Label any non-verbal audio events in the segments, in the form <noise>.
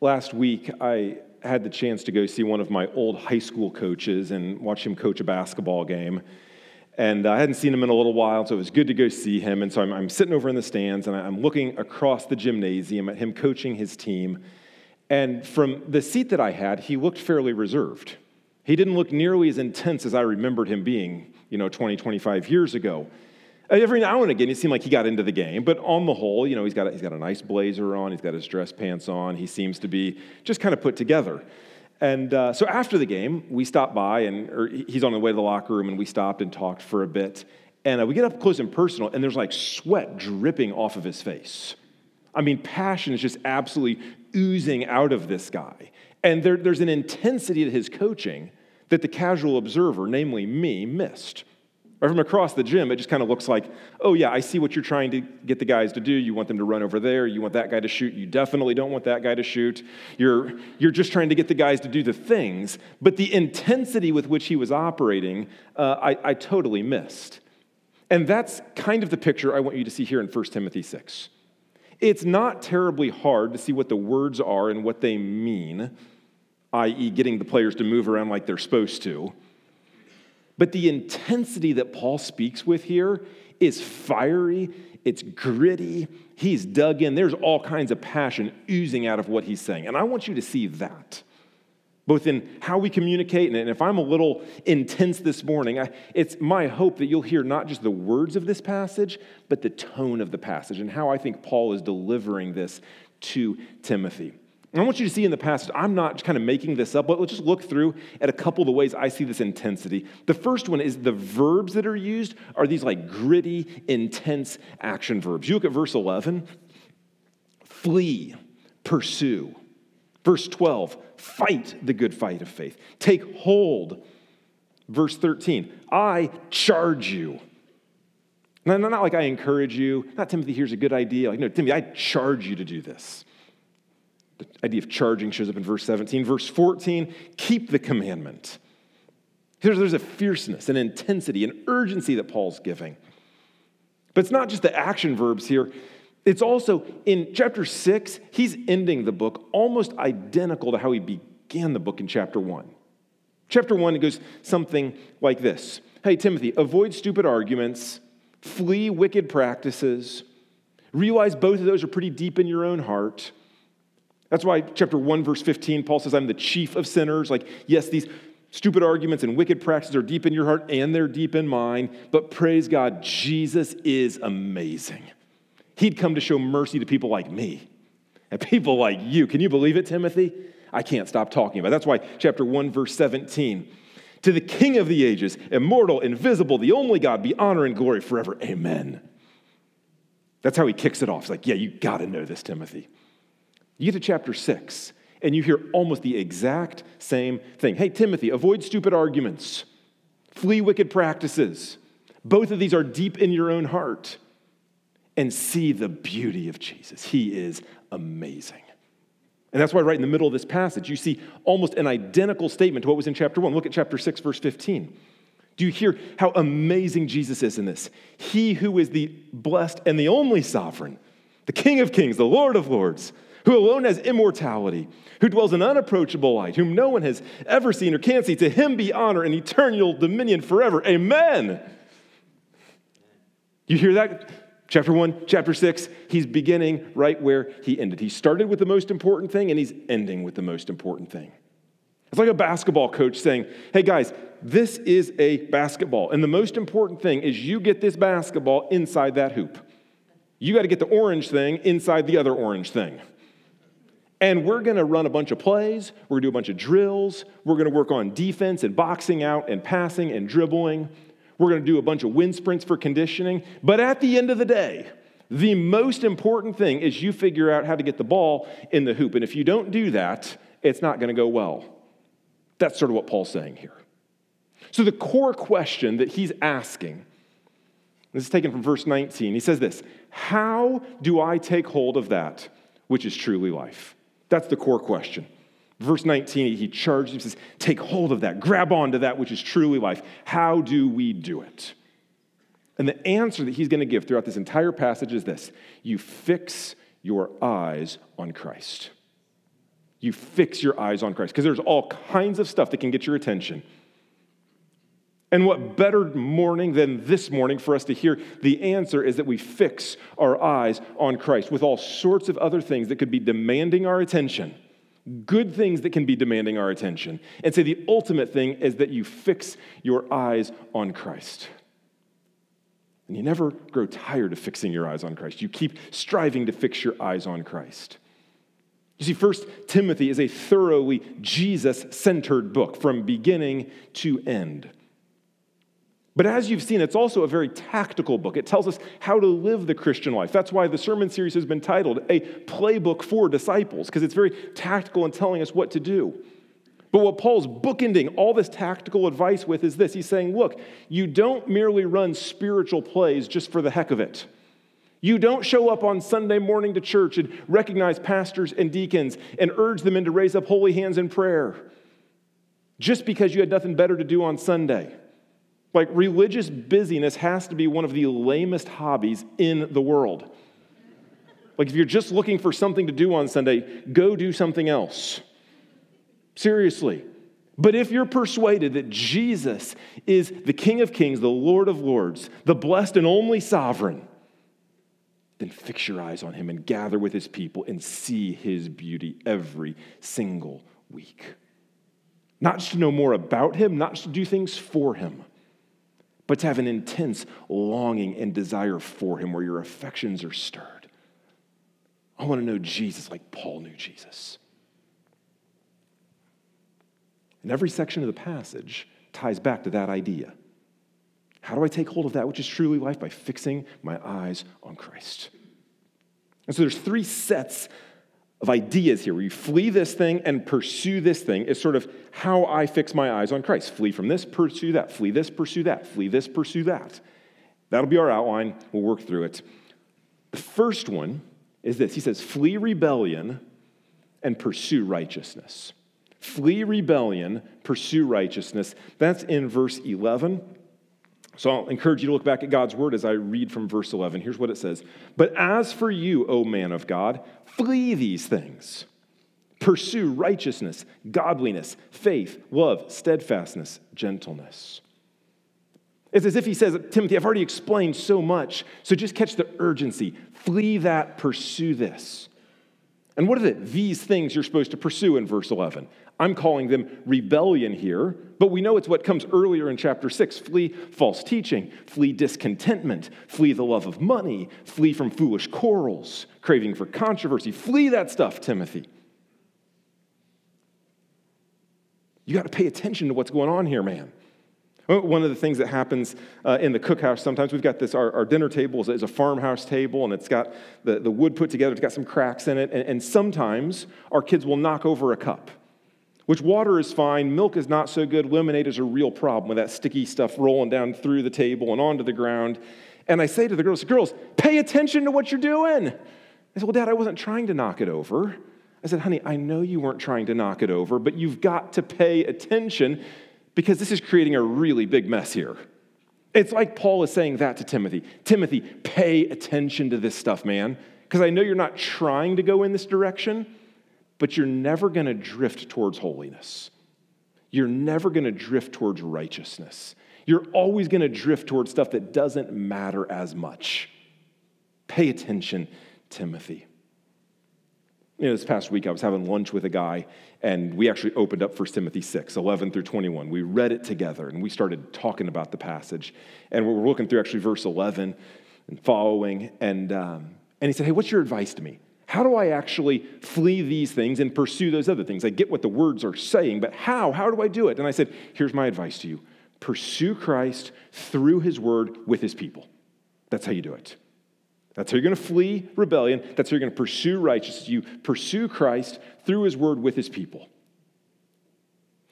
last week, I had the chance to go see one of my old high school coaches and watch him coach a basketball game. And uh, I hadn't seen him in a little while, so it was good to go see him. And so I'm, I'm sitting over in the stands and I'm looking across the gymnasium at him coaching his team. And from the seat that I had, he looked fairly reserved. He didn't look nearly as intense as I remembered him being, you know, 20, 25 years ago. Every now and again, it seemed like he got into the game, but on the whole, you know, he's got a, he's got a nice blazer on, he's got his dress pants on, he seems to be just kind of put together. And uh, so after the game, we stopped by, and he's on the way to the locker room, and we stopped and talked for a bit. And uh, we get up close and personal, and there's like sweat dripping off of his face. I mean, passion is just absolutely oozing out of this guy. And there, there's an intensity to his coaching that the casual observer, namely me, missed. Or from across the gym, it just kind of looks like, oh, yeah, I see what you're trying to get the guys to do. You want them to run over there. You want that guy to shoot. You definitely don't want that guy to shoot. You're, you're just trying to get the guys to do the things. But the intensity with which he was operating, uh, I, I totally missed. And that's kind of the picture I want you to see here in 1 Timothy 6. It's not terribly hard to see what the words are and what they mean, i.e., getting the players to move around like they're supposed to. But the intensity that Paul speaks with here is fiery, it's gritty, he's dug in. There's all kinds of passion oozing out of what he's saying. And I want you to see that, both in how we communicate. And if I'm a little intense this morning, I, it's my hope that you'll hear not just the words of this passage, but the tone of the passage and how I think Paul is delivering this to Timothy. I want you to see in the passage, I'm not kind of making this up, but let's just look through at a couple of the ways I see this intensity. The first one is the verbs that are used are these like gritty, intense action verbs. You look at verse 11 flee, pursue. Verse 12, fight the good fight of faith. Take hold. Verse 13, I charge you. Not like I encourage you, not Timothy, here's a good idea. Like, no, Timothy, I charge you to do this. The idea of charging shows up in verse 17. Verse 14, keep the commandment. There's, there's a fierceness, an intensity, an urgency that Paul's giving. But it's not just the action verbs here. It's also in chapter 6, he's ending the book almost identical to how he began the book in chapter 1. Chapter 1, it goes something like this Hey, Timothy, avoid stupid arguments, flee wicked practices, realize both of those are pretty deep in your own heart. That's why, chapter 1, verse 15, Paul says, I'm the chief of sinners. Like, yes, these stupid arguments and wicked practices are deep in your heart and they're deep in mine, but praise God, Jesus is amazing. He'd come to show mercy to people like me and people like you. Can you believe it, Timothy? I can't stop talking about it. That's why, chapter 1, verse 17, to the King of the ages, immortal, invisible, the only God, be honor and glory forever. Amen. That's how he kicks it off. It's like, yeah, you got to know this, Timothy. You get to chapter six, and you hear almost the exact same thing. Hey, Timothy, avoid stupid arguments, flee wicked practices. Both of these are deep in your own heart. And see the beauty of Jesus. He is amazing. And that's why, right in the middle of this passage, you see almost an identical statement to what was in chapter 1. Look at chapter 6, verse 15. Do you hear how amazing Jesus is in this? He who is the blessed and the only sovereign, the King of kings, the Lord of lords, who alone has immortality, who dwells in unapproachable light, whom no one has ever seen or can see. To him be honor and eternal dominion forever. Amen. You hear that? Chapter 1, chapter 6, he's beginning right where he ended. He started with the most important thing and he's ending with the most important thing. It's like a basketball coach saying, Hey guys, this is a basketball. And the most important thing is you get this basketball inside that hoop. You got to get the orange thing inside the other orange thing. And we're going to run a bunch of plays. We're going to do a bunch of drills. We're going to work on defense and boxing out and passing and dribbling. We're going to do a bunch of wind sprints for conditioning. But at the end of the day, the most important thing is you figure out how to get the ball in the hoop. And if you don't do that, it's not going to go well. That's sort of what Paul's saying here. So, the core question that he's asking, this is taken from verse 19. He says this How do I take hold of that which is truly life? That's the core question. Verse 19, he charges, he says, Take hold of that, grab onto that which is truly life. How do we do it? And the answer that he's going to give throughout this entire passage is this you fix your eyes on Christ. You fix your eyes on Christ because there's all kinds of stuff that can get your attention. And what better morning than this morning for us to hear the answer is that we fix our eyes on Christ with all sorts of other things that could be demanding our attention, good things that can be demanding our attention. And say the ultimate thing is that you fix your eyes on Christ. And you never grow tired of fixing your eyes on Christ. You keep striving to fix your eyes on Christ. You see, First Timothy is a thoroughly Jesus centered book from beginning to end. But as you've seen, it's also a very tactical book. It tells us how to live the Christian life. That's why the sermon series has been titled A Playbook for Disciples, because it's very tactical in telling us what to do. But what Paul's bookending all this tactical advice with is this He's saying, look, you don't merely run spiritual plays just for the heck of it. You don't show up on Sunday morning to church and recognize pastors and deacons and urge them in to raise up holy hands in prayer just because you had nothing better to do on Sunday. Like, religious busyness has to be one of the lamest hobbies in the world. Like, if you're just looking for something to do on Sunday, go do something else. Seriously. But if you're persuaded that Jesus is the King of Kings, the Lord of Lords, the blessed and only sovereign, then fix your eyes on him and gather with his people and see his beauty every single week. Not just to know more about him, not just to do things for him, but to have an intense longing and desire for him where your affections are stirred. I want to know Jesus like Paul knew Jesus. And every section of the passage ties back to that idea. How do I take hold of that which is truly life? By fixing my eyes on Christ. And so there's three sets of ideas here you flee this thing and pursue this thing is sort of how I fix my eyes on Christ. Flee from this, pursue that. Flee this, pursue that. Flee this, pursue that. That'll be our outline. We'll work through it. The first one is this He says, flee rebellion and pursue righteousness. Flee rebellion, pursue righteousness. That's in verse 11. So I'll encourage you to look back at God's word as I read from verse 11. Here's what it says But as for you, O man of God, flee these things. Pursue righteousness, godliness, faith, love, steadfastness, gentleness. It's as if he says, Timothy, I've already explained so much, so just catch the urgency. Flee that, pursue this. And what are the, these things you're supposed to pursue in verse 11? I'm calling them rebellion here, but we know it's what comes earlier in chapter 6 flee false teaching, flee discontentment, flee the love of money, flee from foolish quarrels, craving for controversy. Flee that stuff, Timothy. You got to pay attention to what's going on here, man. One of the things that happens uh, in the Cook house, sometimes we've got this, our, our, dinner table is a farmhouse table and it's got the, the wood put together, it's got some cracks in it, and, and sometimes our kids will knock over a cup. Which water is fine, milk is not so good, lemonade is a real problem with that sticky stuff rolling down through the table and onto the ground. And I say to the girls, girls, pay attention to what you're doing. I said, well, Dad, I wasn't trying to knock it over. I said, honey, I know you weren't trying to knock it over, but you've got to pay attention because this is creating a really big mess here. It's like Paul is saying that to Timothy Timothy, pay attention to this stuff, man, because I know you're not trying to go in this direction, but you're never going to drift towards holiness. You're never going to drift towards righteousness. You're always going to drift towards stuff that doesn't matter as much. Pay attention, Timothy. You know, this past week I was having lunch with a guy, and we actually opened up 1 Timothy 6, 11 through 21. We read it together, and we started talking about the passage. And we were looking through actually verse 11 and following. And, um, and he said, Hey, what's your advice to me? How do I actually flee these things and pursue those other things? I get what the words are saying, but how? How do I do it? And I said, Here's my advice to you pursue Christ through his word with his people. That's how you do it. That's how you're going to flee rebellion. That's how you're going to pursue righteousness. You pursue Christ through his word with his people.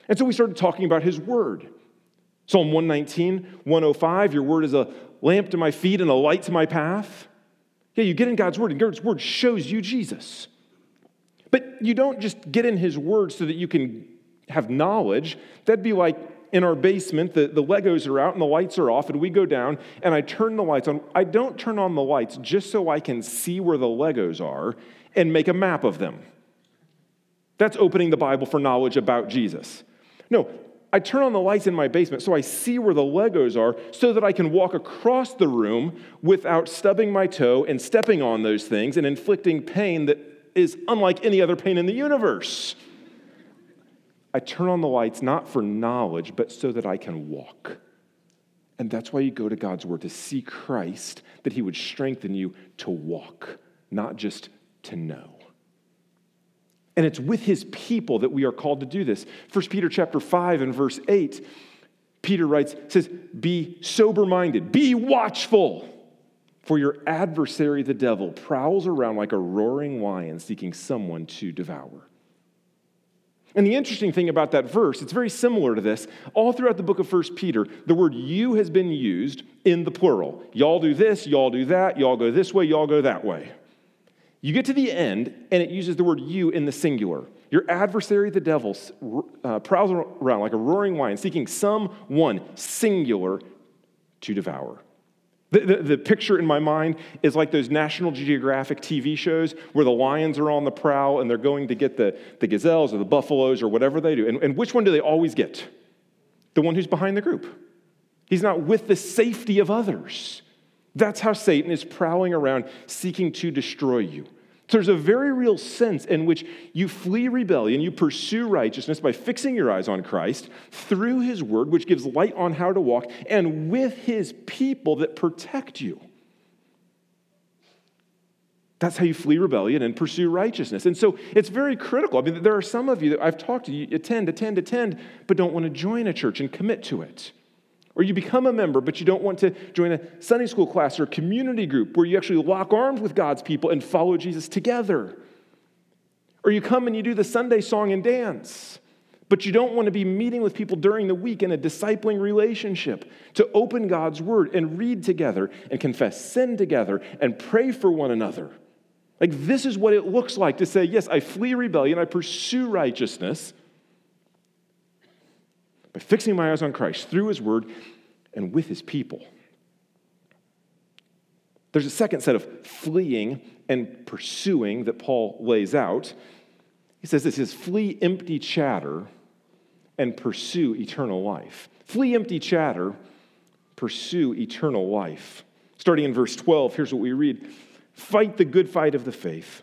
And so we started talking about his word. Psalm 119, 105, your word is a lamp to my feet and a light to my path. Yeah, you get in God's word, and God's word shows you Jesus. But you don't just get in his word so that you can have knowledge. That'd be like in our basement, the, the Legos are out and the lights are off, and we go down and I turn the lights on. I don't turn on the lights just so I can see where the Legos are and make a map of them. That's opening the Bible for knowledge about Jesus. No, I turn on the lights in my basement so I see where the Legos are so that I can walk across the room without stubbing my toe and stepping on those things and inflicting pain that is unlike any other pain in the universe. I turn on the lights not for knowledge, but so that I can walk. And that's why you go to God's word to see Christ, that he would strengthen you to walk, not just to know. And it's with his people that we are called to do this. 1 Peter chapter 5 and verse 8, Peter writes, says, Be sober-minded, be watchful, for your adversary, the devil, prowls around like a roaring lion seeking someone to devour. And the interesting thing about that verse, it's very similar to this. All throughout the book of 1 Peter, the word you has been used in the plural. Y'all do this, y'all do that, y'all go this way, y'all go that way. You get to the end, and it uses the word you in the singular. Your adversary, the devil, uh, prowls around like a roaring lion, seeking someone singular to devour. The, the, the, picture in my mind is like those National Geographic TV shows where the lions are on the prowl and they're going to get the, the gazelles or the buffaloes or whatever they do. And, and which one do they always get? The one who's behind the group. He's not with the safety of others. That's how Satan is prowling around seeking to destroy you. So there's a very real sense in which you flee rebellion, you pursue righteousness by fixing your eyes on Christ through his word, which gives light on how to walk, and with his people that protect you. That's how you flee rebellion and pursue righteousness. And so it's very critical. I mean, there are some of you that I've talked to, you attend, attend, attend, but don't want to join a church and commit to it. Or you become a member, but you don't want to join a Sunday school class or community group where you actually lock arms with God's people and follow Jesus together. Or you come and you do the Sunday song and dance, but you don't want to be meeting with people during the week in a discipling relationship to open God's word and read together and confess sin together and pray for one another. Like, this is what it looks like to say, yes, I flee rebellion, I pursue righteousness by fixing my eyes on Christ through his word and with his people. There's a second set of fleeing and pursuing that Paul lays out. He says this is flee empty chatter and pursue eternal life. Flee empty chatter, pursue eternal life. Starting in verse 12, here's what we read Fight the good fight of the faith.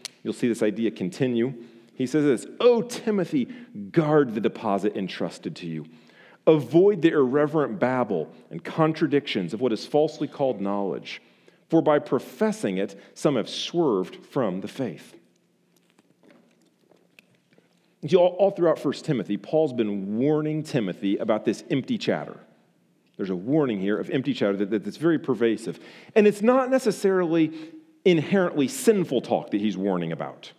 You'll see this idea continue. He says this Oh, Timothy, guard the deposit entrusted to you. Avoid the irreverent babble and contradictions of what is falsely called knowledge, for by professing it, some have swerved from the faith. All, throughout 1 Timothy, Paul's been warning Timothy about this empty chatter. There's a warning here of empty chatter that, that, that's very pervasive. And it's not necessarily inherently sinful talk that he's warning about.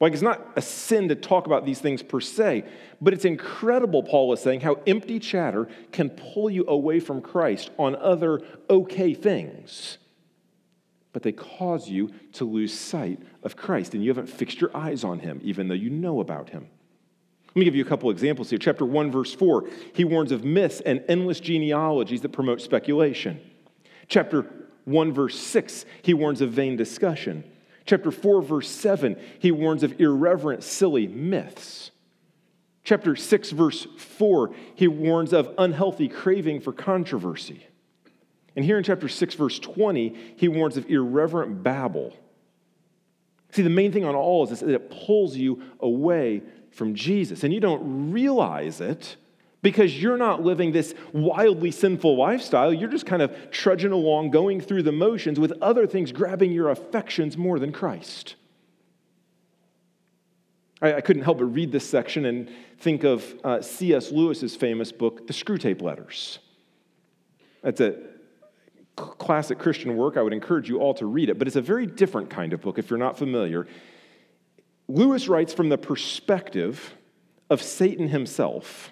Like, it's not a sin to talk about these things per se, but it's incredible, Paul is saying, how empty chatter can pull you away from Christ on other okay things. But they cause you to lose sight of Christ, and you haven't fixed your eyes on him, even though you know about him. Let me give you a couple examples here. Chapter 1, verse 4, he warns of myths and endless genealogies that promote speculation. Chapter 1, verse 6, he warns of vain discussion. Chapter 4, verse 7, he warns of irreverent, silly myths. Chapter 6, verse 4, he warns of unhealthy craving for controversy. And here in chapter 6, verse 20, he warns of irreverent babble. See, the main thing on all is that it pulls you away from Jesus. And you don't realize it because you're not living this wildly sinful lifestyle. You're just kind of trudging along, going through the motions with other things grabbing your affections more than Christ. I, I couldn't help but read this section and think of uh, C.S. Lewis's famous book, The Screwtape Letters. That's a classic Christian work. I would encourage you all to read it, but it's a very different kind of book if you're not familiar. Lewis writes from the perspective of Satan himself,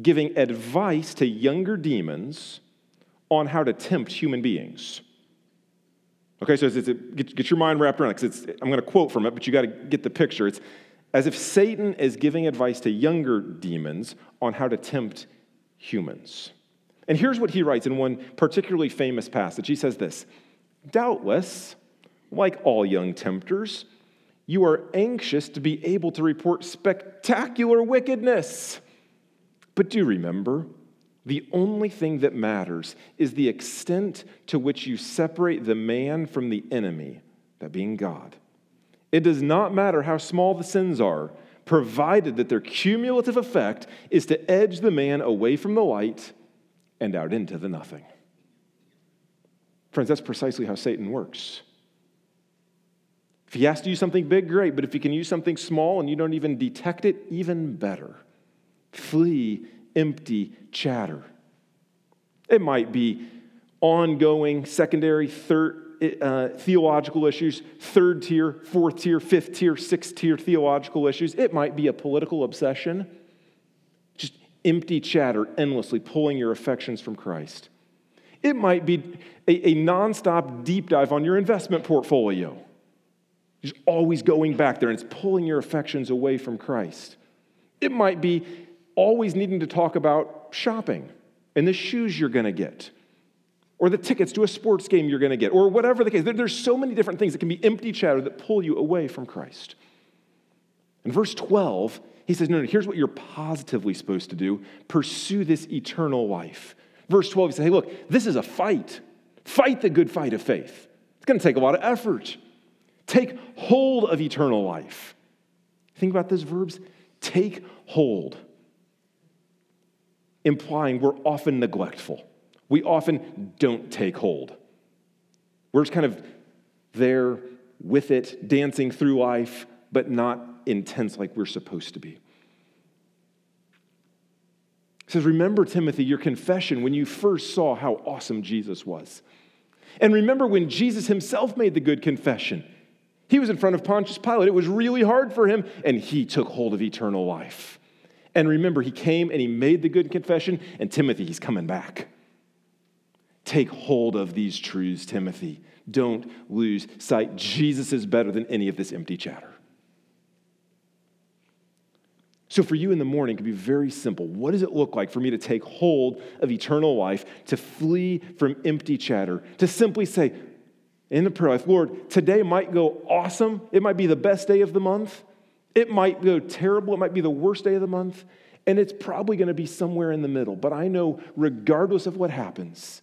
giving advice to younger demons on how to tempt human beings. Okay, so it's, it's, get, get, your mind wrapped around it, because I'm going to quote from it, but you got to get the picture. It's as if Satan is giving advice to younger demons on how to tempt humans. And here's what he writes in one particularly famous passage. He says this Doubtless, like all young tempters, you are anxious to be able to report spectacular wickedness. But do remember, the only thing that matters is the extent to which you separate the man from the enemy, that being God. It does not matter how small the sins are, provided that their cumulative effect is to edge the man away from the light and out into the nothing. Friends, that's precisely how Satan works. If he has to use something big, great, but if he can use something small and you don't even detect it, even better. Flee empty chatter. It might be ongoing, secondary, third, uh, theological issues, third tier, fourth tier, fifth tier, sixth tier theological issues. It might be a political obsession, just empty chatter endlessly pulling your affections from Christ. It might be a, a nonstop deep dive on your investment portfolio, just always going back there and it's pulling your affections away from Christ. It might be always needing to talk about shopping and the shoes you're going to get or the tickets to a sports game you're going to get, or whatever the case. There's so many different things that can be empty chatter that pull you away from Christ. In verse 12, he says, No, no, here's what you're positively supposed to do pursue this eternal life. Verse 12, he says, Hey, look, this is a fight. Fight the good fight of faith. It's going to take a lot of effort. Take hold of eternal life. Think about those verbs take hold, implying we're often neglectful we often don't take hold. We're just kind of there with it, dancing through life, but not intense like we're supposed to be. He says, Remember, Timothy, your confession when you first saw how awesome Jesus was. And remember when Jesus himself made the good confession. He was in front of Pontius Pilate. It was really hard for him, and he took hold of eternal life. And remember, he came and he made the good confession, and Timothy, he's coming back. Take hold of these truths, Timothy. Don't lose sight. Jesus is better than any of this empty chatter. So, for you in the morning, it could be very simple. What does it look like for me to take hold of eternal life, to flee from empty chatter, to simply say, in the prayer life, Lord, today might go awesome. It might be the best day of the month. It might go terrible. It might be the worst day of the month. And it's probably going to be somewhere in the middle. But I know, regardless of what happens,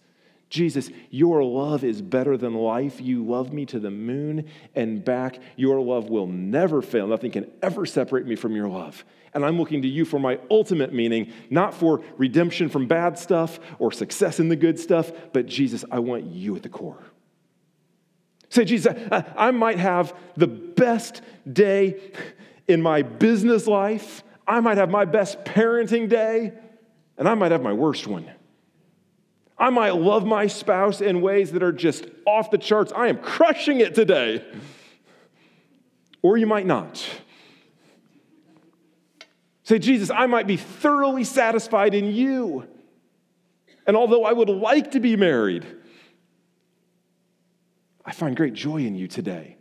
Jesus, your love is better than life. You love me to the moon and back. Your love will never fail. Nothing can ever separate me from your love. And I'm looking to you for my ultimate meaning, not for redemption from bad stuff or success in the good stuff, but Jesus, I want you at the core. Say, Jesus, I, might have the best day in my business life, I might have my best parenting day, and I might have my worst one. I might love my spouse in ways that are just off the charts. I am crushing it today. Or you might not. Say, Jesus, I might be thoroughly satisfied in you. And although I would like to be married, I find great joy in you today.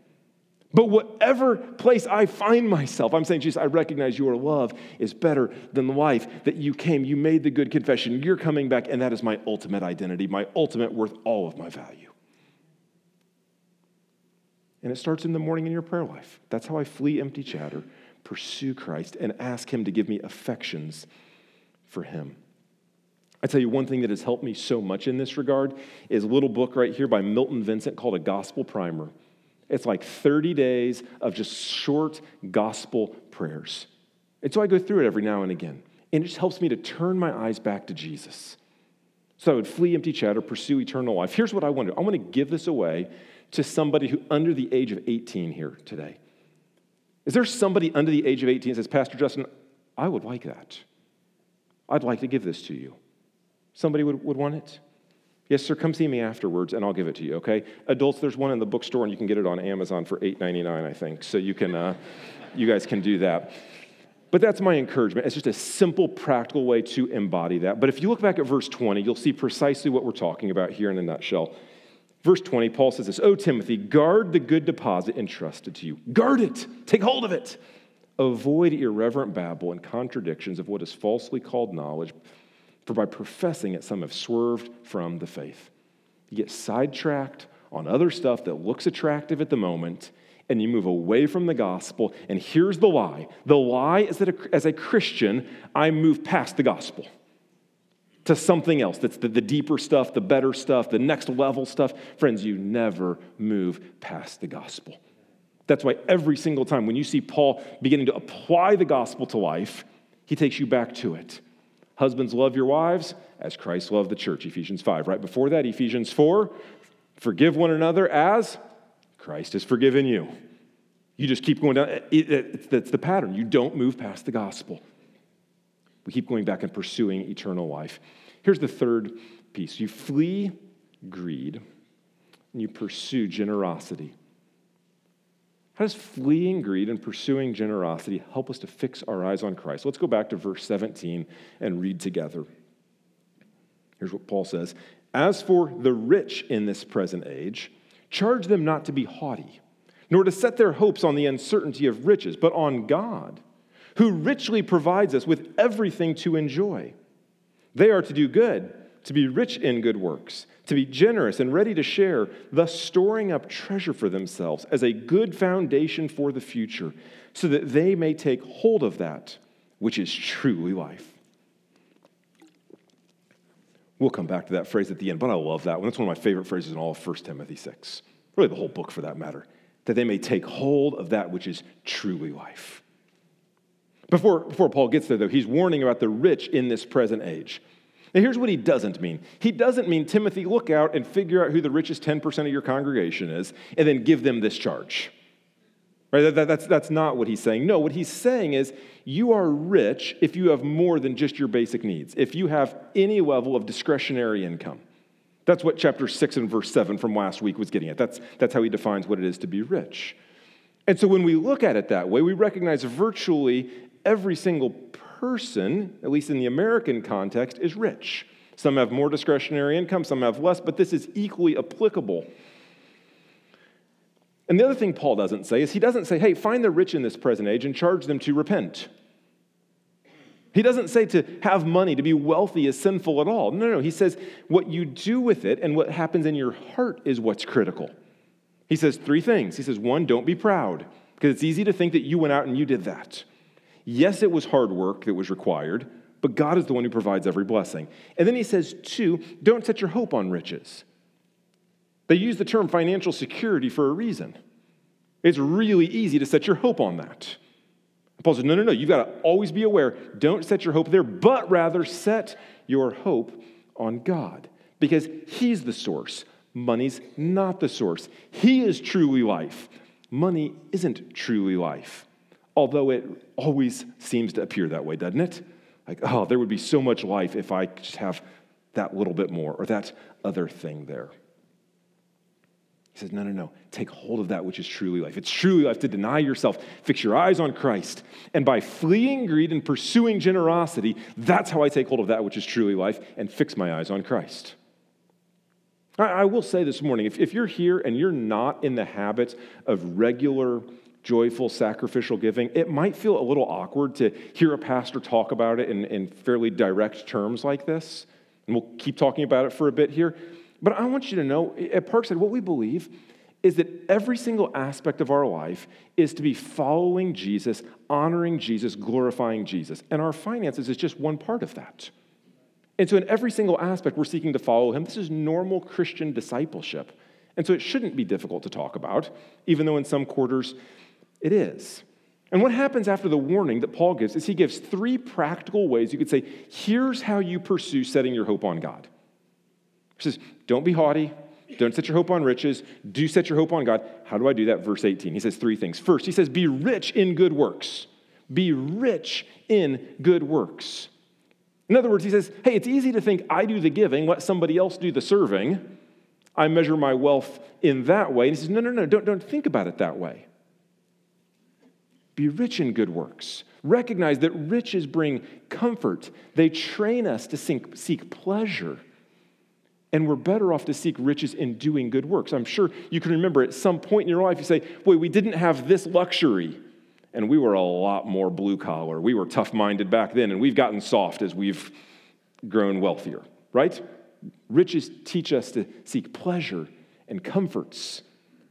But whatever place I find myself, I'm saying, Jesus, I recognize your love is better than the life that you came. You made the good confession. You're coming back, and that is my ultimate identity, my ultimate worth, all of my value. And it starts in the morning in your prayer life. That's how I flee empty chatter, pursue Christ, and ask Him to give me affections for Him. I tell you, one thing that has helped me so much in this regard is a little book right here by Milton Vincent called A Gospel Primer. It's like 30 days of just short gospel prayers. And so I go through it every now and again. And it just helps me to turn my eyes back to Jesus. So I would flee empty chatter, pursue eternal life. Here's what I want to do I want to give this away to somebody who under the age of 18 here today. Is there somebody under the age of 18 that says, Pastor Justin, I would like that. I'd like to give this to you. Somebody would, would want it? Yes, sir, come see me afterwards and I'll give it to you, okay? Adults, there's one in the bookstore and you can get it on Amazon for $8.99, I think. So you can, uh, you guys can do that. But that's my encouragement. It's just a simple, practical way to embody that. But if you look back at verse 20, you'll see precisely what we're talking about here in a nutshell. Verse 20, Paul says this Oh, Timothy, guard the good deposit entrusted to you. Guard it, take hold of it. Avoid irreverent babble and contradictions of what is falsely called knowledge, for by professing it, some have swerved from the faith. You get sidetracked on other stuff that looks attractive at the moment, and you move away from the gospel. And here's the lie the lie is that as a Christian, I move past the gospel to something else that's the, the, deeper stuff, the better stuff, the next level stuff. Friends, you never move past the gospel. That's why every single time when you see Paul beginning to apply the gospel to life, he takes you back to it. Husbands, love your wives as Christ loved the church, Ephesians 5. Right before that, Ephesians 4, forgive one another as Christ has forgiven you. You just keep going down. It, it, it's the pattern. You don't move past the gospel. We keep going back and pursuing eternal life. Here's the third piece you flee greed and you pursue generosity. How does fleeing greed and pursuing generosity help us to fix our eyes on Christ? Let's go back to verse 17 and read together. Here's what Paul says As for the rich in this present age, charge them not to be haughty, nor to set their hopes on the uncertainty of riches, but on God who richly provides us with everything to enjoy. They are to do good, to be rich in good works, to be generous and ready to share, thus storing up treasure for themselves as a good foundation for the future, so that they may take hold of that which is truly life. We'll come back to that phrase at the end, but I love that one. That's one of my favorite phrases in all of 1 Timothy 6. Really, the whole book for that matter. That they may take hold of that which is truly life. Before, before Paul gets there, though, he's warning about the rich in this present age. Now, here's what he doesn't mean. He doesn't mean, Timothy, look out and figure out who the richest 10% of your congregation is and then give them this charge. Right? That, that, that's, that's not what he's saying. No, what he's saying is you are rich if you have more than just your basic needs, if you have any level of discretionary income. That's what chapter 6 and verse 7 from last week was getting at. That's, that's how he defines what it is to be rich. And so when we look at it that way, we recognize virtually every single person, at least in the American context, is rich. Some have more discretionary income, some have less, but this is equally applicable. And the other thing Paul doesn't say is he doesn't say, hey, find the rich in this present age and charge them to repent. He doesn't say to have money, to be wealthy is sinful at all. No, no, he says what you do with it and what happens in your heart is what's critical. He says three things. He says, one, don't be proud, because it's easy to think that you went out and you did that. Yes, it was hard work that was required, but God is the one who provides every blessing. And then he says, two, don't set your hope on riches. They use the term financial security for a reason. It's really easy to set your hope on that. Paul says, no, no, no, you've got to always be aware. Don't set your hope there, but rather set your hope on God because He's the source. Money's not the source. He is truly life. Money isn't truly life although it always seems to appear that way, doesn't it? Like, oh, there would be so much life if I just have that little bit more or that other thing there. He says, no, no, no. Take hold of that which is truly life. It's truly life to deny yourself, fix your eyes on Christ. And by fleeing greed and pursuing generosity, that's how I take hold of that which is truly life and fix my eyes on Christ. I, will say this morning if, if you're here and you're not in the habit of regular joyful sacrificial giving, it might feel a little awkward to hear a pastor talk about it in, in fairly direct terms like this. And we'll keep talking about it for a bit here. But I want you to know at Parkside, what we believe is that every single aspect of our life is to be following Jesus, honoring Jesus, glorifying Jesus. And our finances is just one part of that. And so, in every single aspect, we're seeking to follow him. This is normal Christian discipleship. And so, it shouldn't be difficult to talk about, even though in some quarters it is. And what happens after the warning that Paul gives is he gives three practical ways you could say, here's how you pursue setting your hope on God. He says, don't be haughty. Don't set your hope on riches. Do set your hope on God. How do I do that? Verse 18. He says three things. First, he says, be rich in good works. Be rich in good works. In other words, he says, hey, it's easy to think I do the giving, let somebody else do the serving. I measure my wealth in that way. And he says, no, no, no, don't, don't think about it that way. Be rich in good works. Recognize that riches bring comfort, they train us to seek, pleasure. And we're better off to seek riches in doing good works. I'm sure you can remember at some point in your life, you say, Boy, we didn't have this luxury. And we were a lot more blue collar. We were tough minded back then, and we've gotten soft as we've grown wealthier, right? Riches teach us to seek pleasure and comforts.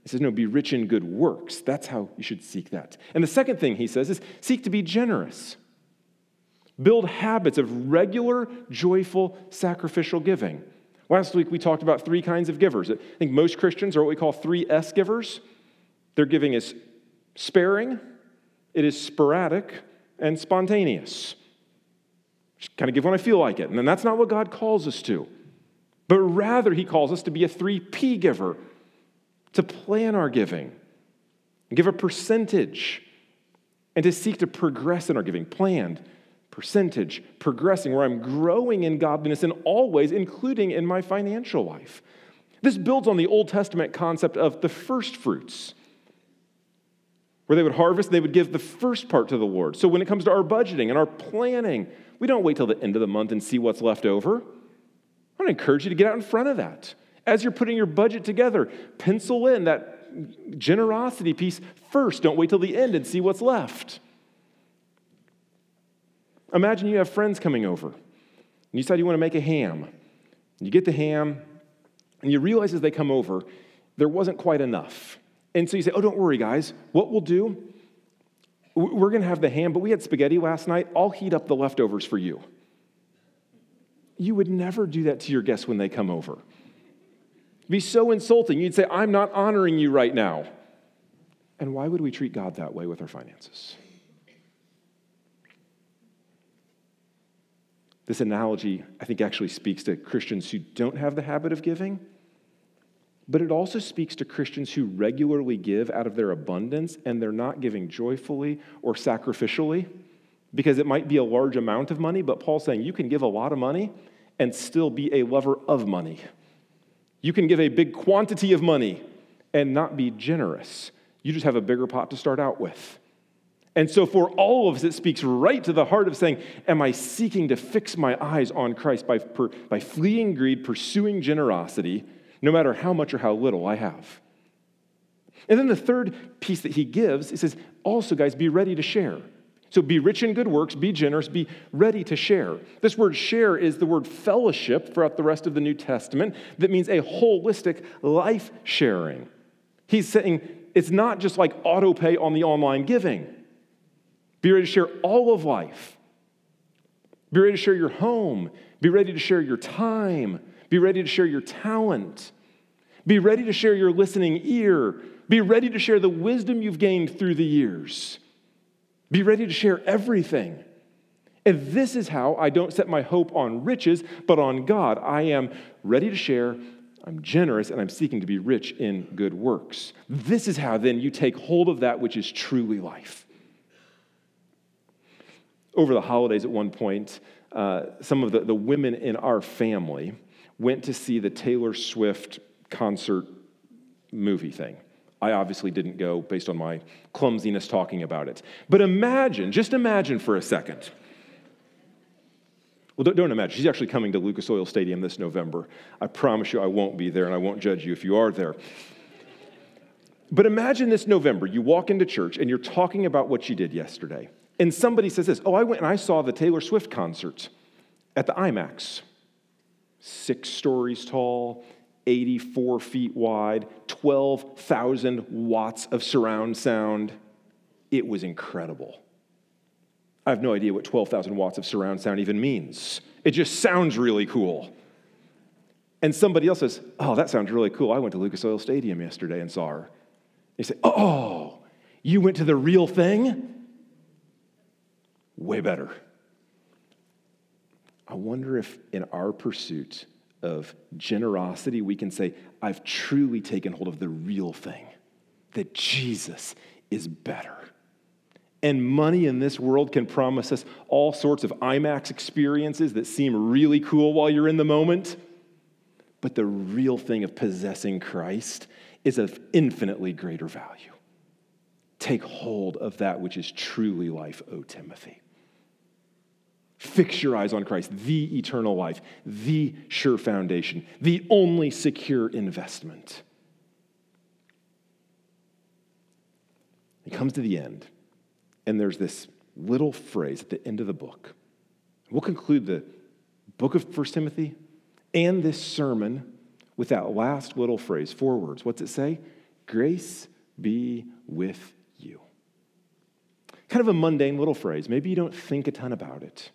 He says, no, be rich in good works. That's how you should seek that. And the second thing he says is seek to be generous. Build habits of regular, joyful, sacrificial giving. Last week we talked about three kinds of givers. I think most Christians are what we call three S givers. Their giving is sparing, it is sporadic, and spontaneous. Just kind of give when I feel like it. And then that's not what God calls us to. But rather, He calls us to be a 3P giver, to plan our giving, give a percentage, and to seek to progress in our giving. Planned, percentage, progressing, where I'm growing in godliness in all ways, including in my financial life. This builds on the Old Testament concept of the first fruits, where they would harvest, they would give the first part to the Lord. So when it comes to our budgeting and our planning, we don't wait till the end of the month and see what's left over. I want to encourage you to get out in front of that. As you're putting your budget together, pencil in that generosity piece first. Don't wait till the end and see what's left. Imagine you have friends coming over, and you decide you want to make a ham. You get the ham, and you realize as they come over, there wasn't quite enough. And so you say, Oh, don't worry, guys. What we'll do, we're going to have the ham, but we had spaghetti last night. I'll heat up the leftovers for you. You would never do that to your guests when they come over. It'd be so insulting. You'd say, I'm not honoring you right now. And why would we treat God that way with our finances? This analogy, I think, actually speaks to Christians who don't have the habit of giving, but it also speaks to Christians who regularly give out of their abundance and they're not giving joyfully or sacrificially because it might be a large amount of money, but Paul's saying you can give a lot of money and still be a lover of money. You can give a big quantity of money and not be generous. You just have a bigger pot to start out with. And so, for all of us, it speaks right to the heart of saying, Am I seeking to fix my eyes on Christ by, per, by fleeing greed, pursuing generosity, no matter how much or how little I have? And then the third piece that he gives, he says, Also, guys, be ready to share. So be rich in good works, be generous, be ready to share. This word share is the word fellowship throughout the rest of the New Testament that means a holistic life sharing. He's saying it's not just like auto pay on the online giving. Be ready to share all of life. Be ready to share your home. Be ready to share your time. Be ready to share your talent. Be ready to share your listening ear. Be ready to share the wisdom you've gained through the years. Be ready to share everything. And this is how I don't set my hope on riches, but on God. I am ready to share, I'm generous, and I'm seeking to be rich in good works. This is how then you take hold of that which is truly life. Over the holidays, at one point, uh, some of the, the women in our family went to see the Taylor Swift concert movie thing. I obviously didn't go based on my clumsiness talking about it. But imagine, just imagine for a second. Well, don't, imagine. She's actually coming to Lucas Oil Stadium this November. I promise you I won't be there and I won't judge you if you are there. But imagine this November, you walk into church and you're talking about what you did yesterday. And somebody says this Oh, I went and I saw the Taylor Swift concert at the IMAX. Six stories tall, 84 feet wide, 12,000 watts of surround sound. It was incredible. I have no idea what 12,000 watts of surround sound even means. It just sounds really cool. And somebody else says, Oh, that sounds really cool. I went to Lucas Oil Stadium yesterday and saw her. They say, Oh, you went to the real thing? Way better. I wonder if in our pursuit of generosity, we can say, I've truly taken hold of the real thing, that Jesus is better. And money in this world can promise us all sorts of IMAX experiences that seem really cool while you're in the moment. But the real thing of possessing Christ is of infinitely greater value. Take hold of that which is truly life, O Timothy. Fix your eyes on Christ, the eternal life, the sure foundation, the only secure investment. It comes to the end, and there's this little phrase at the end of the book. We'll conclude the book of 1 Timothy and this sermon with that last little phrase, four words. What's it say? Grace be with you. Kind of a mundane little phrase. Maybe you don't think a ton about it.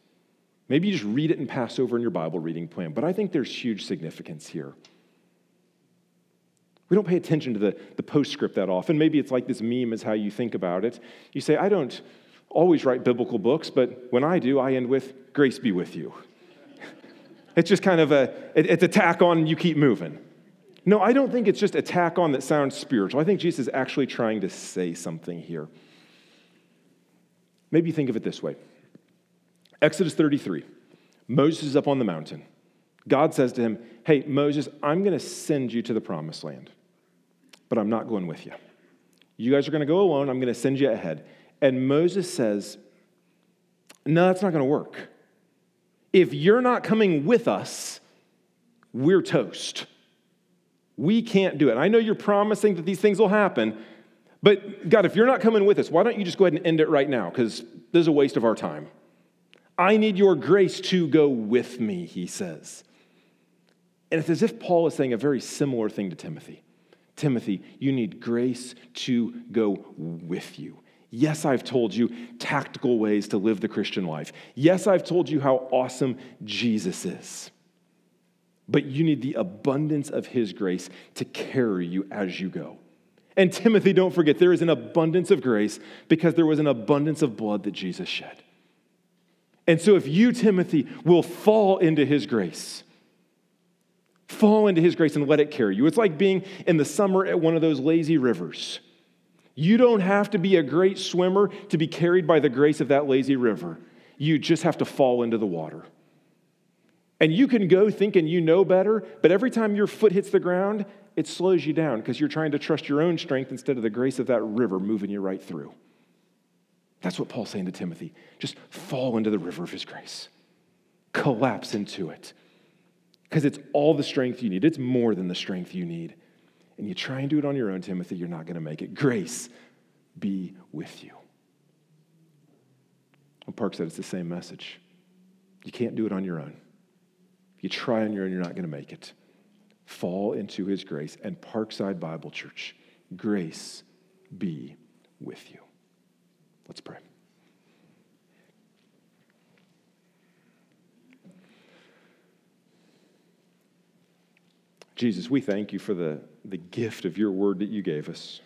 Maybe you just read it and pass over in your Bible reading plan, but I think there's huge significance here. We don't pay attention to the, the postscript that often. Maybe it's like this meme is how you think about it. You say, I don't always write biblical books, but when I do, I end with, Grace be with you. <laughs> it's just kind of a, it, it's a tack on you keep moving. No, I don't think it's just a tack on that sounds spiritual. I think Jesus is actually trying to say something here. Maybe think of it this way Exodus 33, Moses is up on the mountain. God says to him, Hey, Moses, I'm going to send you to the promised land but I'm not going with you. You guys are going to go alone. I'm going to send you ahead. And Moses says, No, that's not going to work. If you're not coming with us, we're toast. We can't do it. I know you're promising that these things will happen, but God, if you're not coming with us, why don't you just go ahead and end it right now? Because this is a waste of our time. I need your grace to go with me, he says. And it's as if Paul is saying a very similar thing to Timothy. Timothy, you need grace to go with you. Yes, I've told you tactical ways to live the Christian life. Yes, I've told you how awesome Jesus is. But you need the abundance of his grace to carry you as you go. And Timothy, don't forget, there is an abundance of grace because there was an abundance of blood that Jesus shed. And so, if you, Timothy, will fall into his grace, Fall into His grace and let it carry you. It's like being in the summer at one of those lazy rivers. You don't have to be a great swimmer to be carried by the grace of that lazy river. You just have to fall into the water. And you can go thinking you know better, but every time your foot hits the ground, it slows you down because you're trying to trust your own strength instead of the grace of that river moving you right through. That's what Paul's saying to Timothy. Just fall into the river of his grace, collapse into it because it's all the strength you need. It's more than the strength you need. And you try and do it on your own, Timothy, you're not going to make it. Grace be with you. Well, Parkside it's the same message. You can't do it on your own. If you try on your own, you're not going to make it. Fall into his grace. And Parkside Bible Church, grace be with you. Let's pray. Jesus, we thank you for the, the gift of your word that you gave us.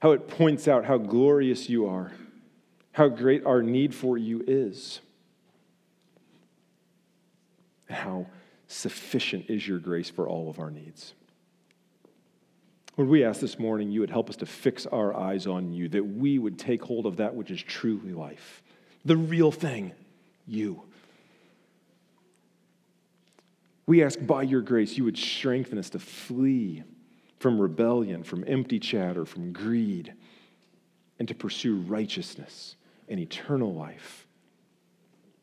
How it points out how glorious you are, how great our need for you is, and how sufficient is your grace for all of our needs. Lord, we ask this morning you would help us to fix our eyes on you, that we would take hold of that which is truly life, the real thing, you. We ask by your grace you would strengthen us to flee from rebellion, from empty chatter, from greed, and to pursue righteousness and eternal life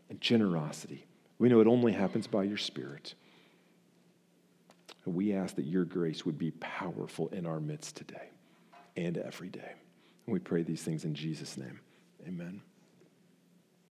and generosity. We know it only happens by your Spirit. We ask that your grace would be powerful in our midst today and every day. And we pray these things in Jesus' name. Amen.